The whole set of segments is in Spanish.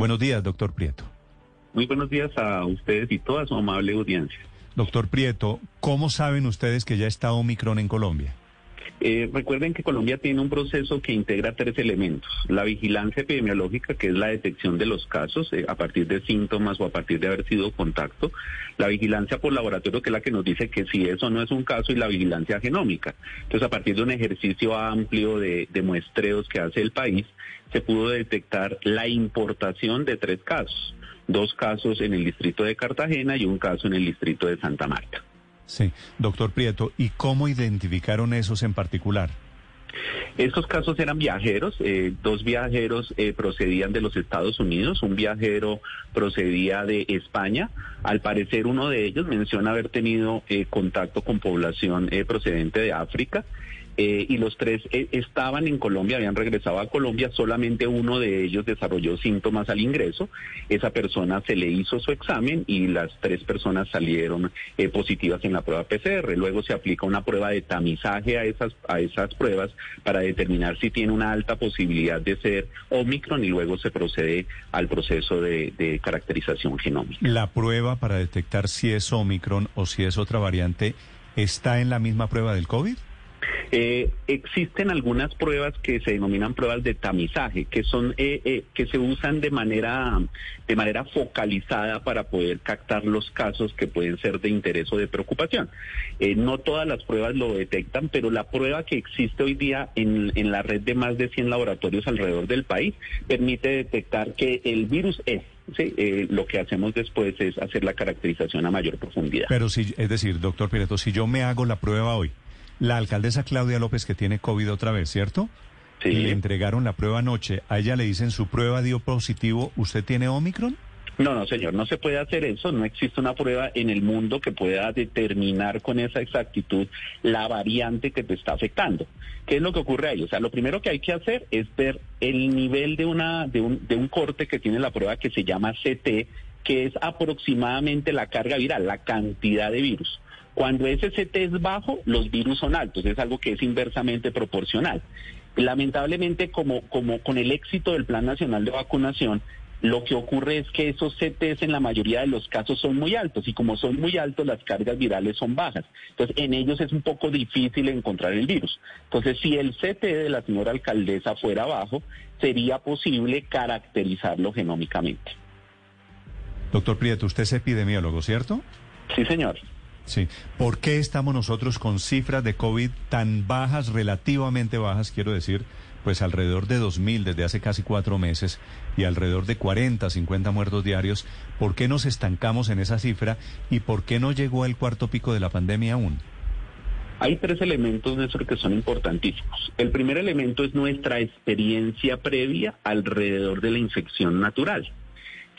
Buenos días, doctor Prieto. Muy buenos días a ustedes y toda su amable audiencia. Doctor Prieto, ¿cómo saben ustedes que ya está Omicron en Colombia? Eh, recuerden que Colombia tiene un proceso que integra tres elementos. La vigilancia epidemiológica, que es la detección de los casos eh, a partir de síntomas o a partir de haber sido contacto. La vigilancia por laboratorio, que es la que nos dice que si eso no es un caso, y la vigilancia genómica. Entonces, a partir de un ejercicio amplio de, de muestreos que hace el país, se pudo detectar la importación de tres casos. Dos casos en el distrito de Cartagena y un caso en el distrito de Santa Marta. Sí, doctor Prieto, ¿y cómo identificaron esos en particular? Estos casos eran viajeros, eh, dos viajeros eh, procedían de los Estados Unidos, un viajero procedía de España. Al parecer uno de ellos menciona haber tenido eh, contacto con población procedente de África eh, y los tres eh, estaban en Colombia, habían regresado a Colombia, solamente uno de ellos desarrolló síntomas al ingreso, esa persona se le hizo su examen y las tres personas salieron eh, positivas en la prueba PCR. Luego se aplica una prueba de tamizaje a esas, a esas pruebas para determinar si tiene una alta posibilidad de ser Omicron y luego se procede al proceso de, de caracterización genómica. La prueba para detectar si es Omicron o si es otra variante está en la misma prueba del COVID? Eh, existen algunas pruebas que se denominan pruebas de tamizaje, que son eh, eh, que se usan de manera de manera focalizada para poder captar los casos que pueden ser de interés o de preocupación. no todas las pruebas lo detectan, pero la prueba que existe hoy día en, en la red de más de 100 laboratorios alrededor del país permite detectar que el virus es Sí, lo que hacemos después es hacer la caracterización a mayor profundidad. Pero si, es decir, doctor Pireto, si yo me hago la prueba hoy, la alcaldesa Claudia López que tiene COVID otra vez, ¿cierto? Sí. Le entregaron la prueba anoche. A ella le dicen su prueba dio positivo. ¿Usted tiene Omicron? No, no, señor, no se puede hacer eso. No existe una prueba en el mundo que pueda determinar con esa exactitud la variante que te está afectando. ¿Qué es lo que ocurre ahí? O sea, lo primero que hay que hacer es ver el nivel de, una, de, un, de un corte que tiene la prueba que se llama CT, que es aproximadamente la carga viral, la cantidad de virus. Cuando ese CT es bajo, los virus son altos, es algo que es inversamente proporcional. Lamentablemente, como, como con el éxito del Plan Nacional de Vacunación, lo que ocurre es que esos CTs en la mayoría de los casos son muy altos y como son muy altos las cargas virales son bajas. Entonces en ellos es un poco difícil encontrar el virus. Entonces si el CT de la señora alcaldesa fuera bajo, sería posible caracterizarlo genómicamente. Doctor Prieto, usted es epidemiólogo, ¿cierto? Sí, señor. Sí. ¿Por qué estamos nosotros con cifras de COVID tan bajas, relativamente bajas, quiero decir, pues alrededor de 2.000 desde hace casi cuatro meses y alrededor de 40, 50 muertos diarios? ¿Por qué nos estancamos en esa cifra y por qué no llegó el cuarto pico de la pandemia aún? Hay tres elementos, de eso que son importantísimos. El primer elemento es nuestra experiencia previa alrededor de la infección natural.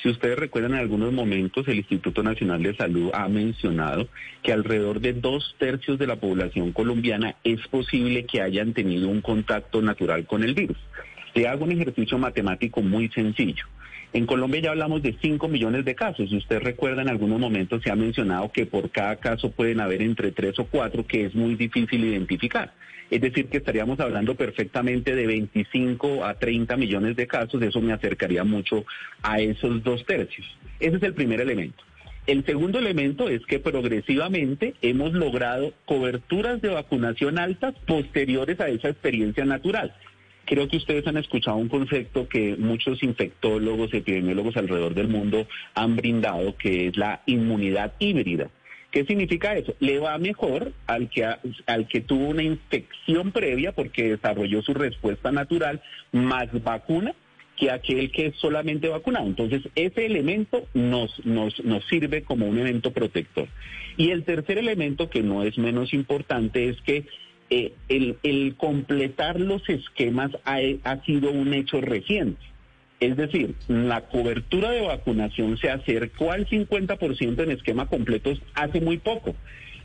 Si ustedes recuerdan en algunos momentos, el Instituto Nacional de Salud ha mencionado que alrededor de dos tercios de la población colombiana es posible que hayan tenido un contacto natural con el virus. Le hago un ejercicio matemático muy sencillo. En Colombia ya hablamos de 5 millones de casos. Si usted recuerda, en algunos momentos se ha mencionado que por cada caso pueden haber entre 3 o 4 que es muy difícil identificar. Es decir, que estaríamos hablando perfectamente de 25 a 30 millones de casos. Eso me acercaría mucho a esos dos tercios. Ese es el primer elemento. El segundo elemento es que progresivamente hemos logrado coberturas de vacunación altas posteriores a esa experiencia natural. Creo que ustedes han escuchado un concepto que muchos infectólogos, epidemiólogos alrededor del mundo han brindado, que es la inmunidad híbrida. ¿Qué significa eso? Le va mejor al que, al que tuvo una infección previa porque desarrolló su respuesta natural más vacuna que aquel que es solamente vacunado. Entonces, ese elemento nos, nos, nos sirve como un elemento protector. Y el tercer elemento, que no es menos importante, es que eh, el, completar los esquemas ha, ha sido un hecho reciente. Es decir, la cobertura de vacunación se acercó al 50% en esquema completos hace muy poco.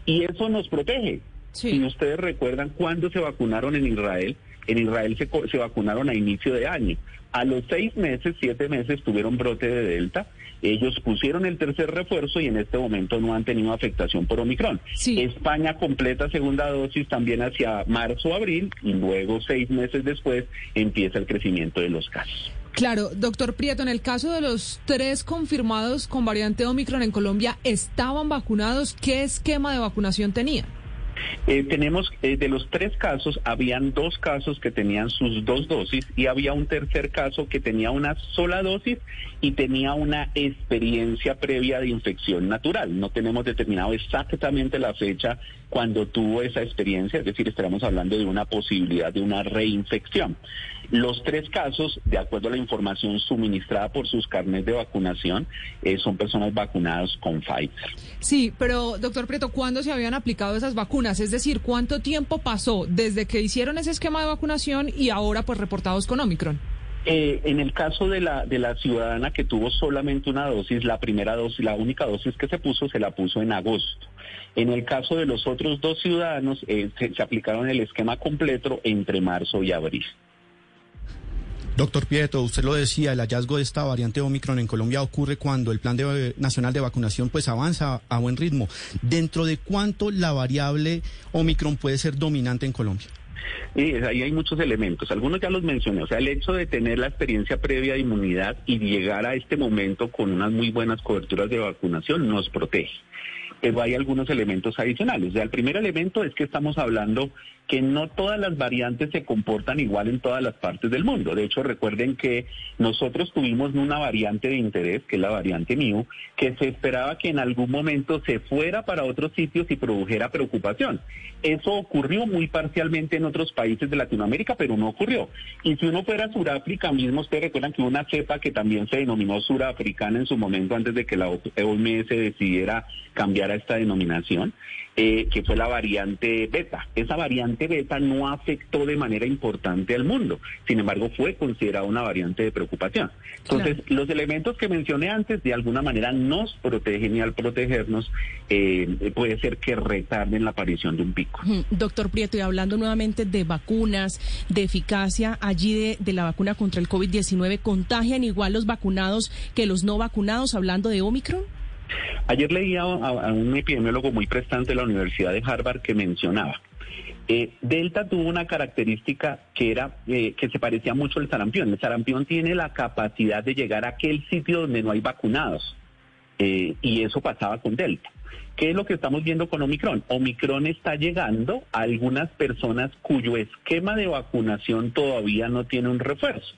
Y eso nos protege. Si ustedes recuerdan cuándo se vacunaron en Israel, en Israel se, se, vacunaron a inicio de año. A los seis meses, siete meses, tuvieron brote de Delta ellos pusieron el tercer refuerzo y en este momento no han tenido afectación por Omicron. España completa segunda dosis también hacia marzo, abril y luego seis meses después empieza el crecimiento de los casos. Claro, doctor Prieto, en el caso de los tres confirmados con variante Omicron en Colombia, ¿estaban vacunados? ¿Qué esquema de vacunación tenían? Eh, tenemos, eh, de los tres casos, habían dos casos que tenían sus dos dosis y había un tercer caso que tenía una sola dosis y tenía una experiencia previa de infección natural. No tenemos determinado exactamente la fecha cuando tuvo esa experiencia, es decir, estaremos hablando de una posibilidad de una reinfección. Los tres casos, de acuerdo a la información suministrada por sus carnes de vacunación, eh, son personas vacunadas con Pfizer. Sí, pero doctor Preto, ¿cuándo se habían aplicado esas vacunas? Es decir, ¿cuánto tiempo pasó desde que hicieron ese esquema de vacunación y ahora pues reportados con Omicron? Eh, en el caso de la, de la ciudadana que tuvo solamente una dosis, la primera dosis, la única dosis que se puso, se la puso en agosto. En el caso de los otros dos ciudadanos, eh, se, aplicaron el esquema completo entre marzo y abril. Doctor Pietro, usted lo decía, el hallazgo de esta variante Omicron en Colombia ocurre cuando el Plan Nacional de Vacunación pues avanza a buen ritmo. ¿Dentro de cuánto la variable Omicron puede ser dominante en Colombia? Y ahí hay muchos elementos, algunos ya los mencioné, o sea, el hecho de tener la experiencia previa de inmunidad y llegar a este momento con unas muy buenas coberturas de vacunación nos protege. Pero hay algunos elementos adicionales. O el primer elemento es que estamos hablando que no todas las variantes se comportan igual en todas las partes del mundo. De hecho, recuerden que nosotros tuvimos una variante de interés, que es la variante MIU, que se esperaba que en algún momento se fuera para otros sitios y produjera preocupación. Eso ocurrió muy parcialmente en otros países de Latinoamérica, pero no ocurrió. Y si uno fuera a Sudáfrica mismo, ustedes recuerdan que una cepa que también se denominó surafricana en su momento antes de que la OMS decidiera cambiar a esta denominación. Eh, que fue la variante beta. Esa variante beta no afectó de manera importante al mundo, sin embargo fue considerada una variante de preocupación. Entonces, los elementos que mencioné antes de alguna manera nos protegen y al protegernos eh, puede ser que retarden la aparición de un pico. Doctor Prieto, y hablando nuevamente de vacunas, de eficacia allí de, de la vacuna contra el COVID-19, ¿contagian igual los vacunados que los no vacunados hablando de Omicron? Ayer leía a, un epidemiólogo muy prestante de la Universidad de Harvard que mencionaba, eh, Delta tuvo una característica que era eh, que se parecía mucho al sarampión. El sarampión tiene la capacidad de llegar a aquel sitio donde no hay vacunados eh, y eso pasaba con Delta. ¿Qué es lo que estamos viendo con Omicron? Omicron está llegando a algunas personas cuyo esquema de vacunación todavía no tiene un refuerzo.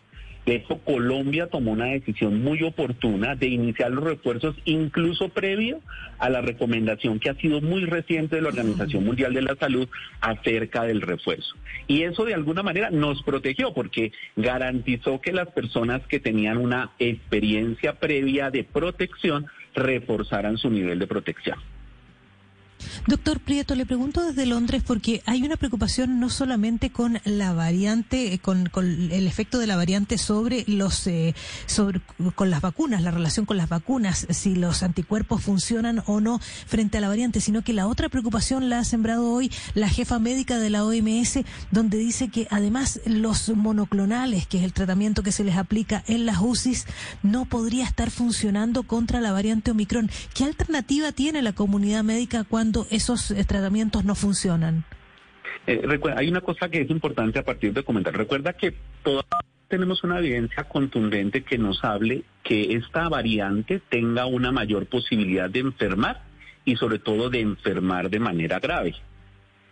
De hecho, Colombia tomó una decisión muy oportuna de iniciar los refuerzos incluso previo a la recomendación que ha sido muy reciente de la Organización Mundial de la Salud acerca del refuerzo. Y eso de alguna manera nos protegió porque garantizó que las personas que tenían una experiencia previa de protección reforzaran su nivel de protección. Doctor Prieto, le pregunto desde Londres porque hay una preocupación no solamente con la variante, eh, con, el efecto de la variante sobre los, eh, sobre, con las vacunas, la relación con las vacunas, si los anticuerpos funcionan o no frente a la variante, sino que la otra preocupación la ha sembrado hoy la jefa médica de la OMS, donde dice que además los monoclonales, que es el tratamiento que se les aplica en las UCIs, no podría estar funcionando contra la variante Omicron. ¿Qué alternativa tiene la comunidad médica cuando esos eh, tratamientos no funcionan? Eh, hay una cosa que es importante a partir de comentar. Recuerda que todavía tenemos una evidencia contundente que nos hable que esta variante tenga una mayor posibilidad de enfermar y sobre todo de enfermar de manera grave.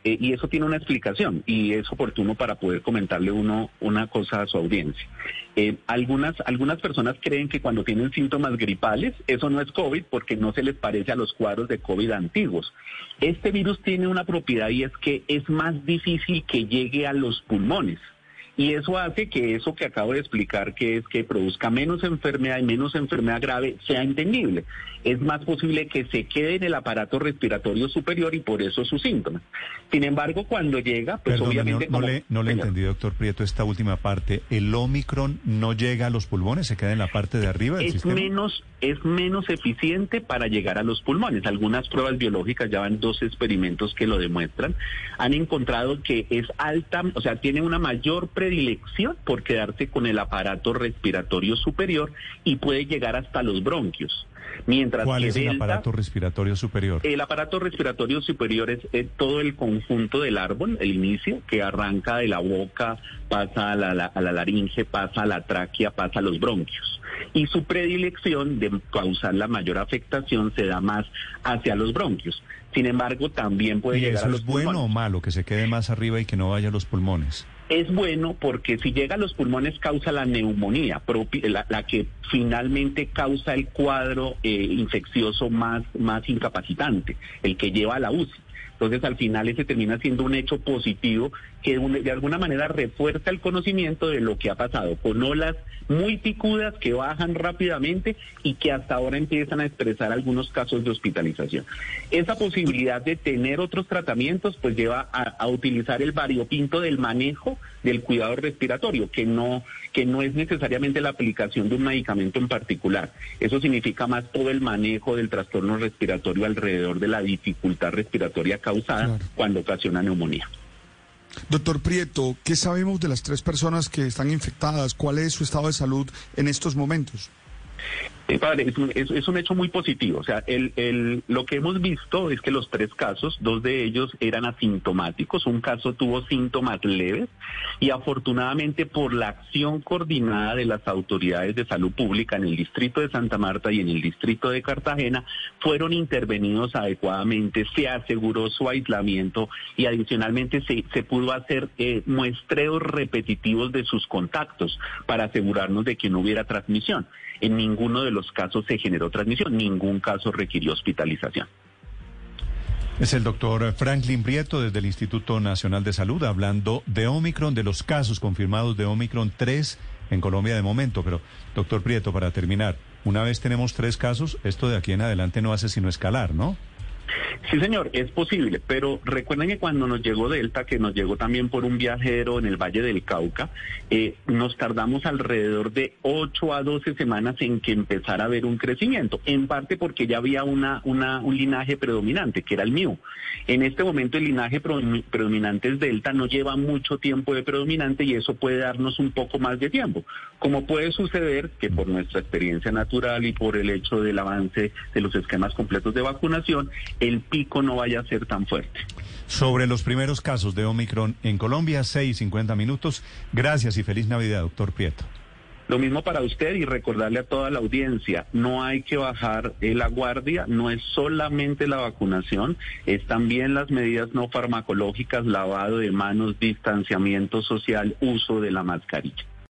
Eh, y eso tiene una explicación y es oportuno para poder comentarle uno una cosa a su audiencia. Eh, algunas, algunas personas creen que cuando tienen síntomas gripales, eso no es COVID porque no se les parece a los cuadros de COVID antiguos. Este virus tiene una propiedad y es que es más difícil que llegue a los pulmones. Y eso hace que eso que acabo de explicar, que es que produzca menos enfermedad y menos enfermedad grave, sea entendible. Es más posible que se quede en el aparato respiratorio superior y por eso sus síntomas. Sin embargo, cuando llega, pues obviamente... No, le, no le entendí, doctor Prieto, esta última parte. ¿El Omicron no llega a los pulmones? ¿Se queda en la parte de arriba del es Menos, es menos eficiente para llegar a los pulmones. Algunas pruebas biológicas, ya van dos experimentos que lo demuestran, han encontrado que es alta, o sea, tiene una mayor presión predilección por quedarse con el aparato respiratorio superior y puede llegar hasta los bronquios. Mientras ¿Cuál es el aparato respiratorio superior? El aparato respiratorio superior es, todo el conjunto del árbol, el inicio, que arranca de la boca, pasa a la, a la laringe, pasa a la tráquea, pasa a los bronquios. Y su predilección de causar la mayor afectación se da más hacia los bronquios. Sin embargo, también puede llegar a los es bueno o malo que se quede más arriba y que no vaya a los pulmones? Es bueno porque si llega a los pulmones causa la neumonía, la, que finalmente causa el cuadro eh, infeccioso más, más incapacitante, el que lleva a la UCI. Entonces, al final, ese termina siendo un hecho positivo que de alguna manera refuerza el conocimiento de lo que ha pasado, con olas muy picudas que bajan rápidamente y que hasta ahora empiezan a expresar algunos casos de hospitalización. Esa posibilidad de tener otros tratamientos, pues lleva a, utilizar el variopinto del manejo del cuidado respiratorio, que no, que no es necesariamente la aplicación de un medicamento en particular. Eso significa más todo el manejo del trastorno respiratorio alrededor de la dificultad respiratoria causada cuando ocasiona neumonía. Doctor Prieto, ¿qué sabemos de las tres personas que están infectadas? ¿Cuál es su estado de salud en estos momentos? Eh, padre, es un, hecho muy positivo. O sea, el, lo que hemos visto es que los tres casos, dos de ellos eran asintomáticos, un caso tuvo síntomas leves y afortunadamente por la acción coordinada de las autoridades de salud pública en el distrito de Santa Marta y en el distrito de Cartagena, fueron intervenidos adecuadamente, se aseguró su aislamiento y adicionalmente se, se pudo hacer eh, muestreos repetitivos de sus contactos para asegurarnos de que no hubiera transmisión. En ninguno de los casos se generó transmisión, ningún caso requirió hospitalización. Es el doctor Franklin Prieto desde el Instituto Nacional de Salud hablando de Omicron, de los casos confirmados de Omicron 3 en Colombia de momento. Pero, doctor Prieto, para terminar, una vez tenemos tres casos, esto de aquí en adelante no hace sino escalar, ¿no? Sí, señor, es posible, pero recuerden que cuando nos llegó Delta, que nos llegó también por un viajero en el Valle del Cauca, eh, nos tardamos alrededor de 8 a 12 semanas en que empezara a haber un crecimiento, en parte porque ya había una, una, un linaje predominante, que era el mío. En este momento el linaje predominante es Delta, no lleva mucho tiempo de predominante y eso puede darnos un poco más de tiempo. Como puede suceder que por nuestra experiencia natural y por el hecho del avance de los esquemas completos de vacunación, el pico no vaya a ser tan fuerte. Sobre los primeros casos de Omicron en Colombia, 6.50 minutos. Gracias y feliz Navidad, doctor Prieto. Lo mismo para usted y recordarle a toda la audiencia, no hay que bajar la guardia, no es solamente la vacunación, es también las medidas no farmacológicas, lavado de manos, distanciamiento social, uso de la mascarilla.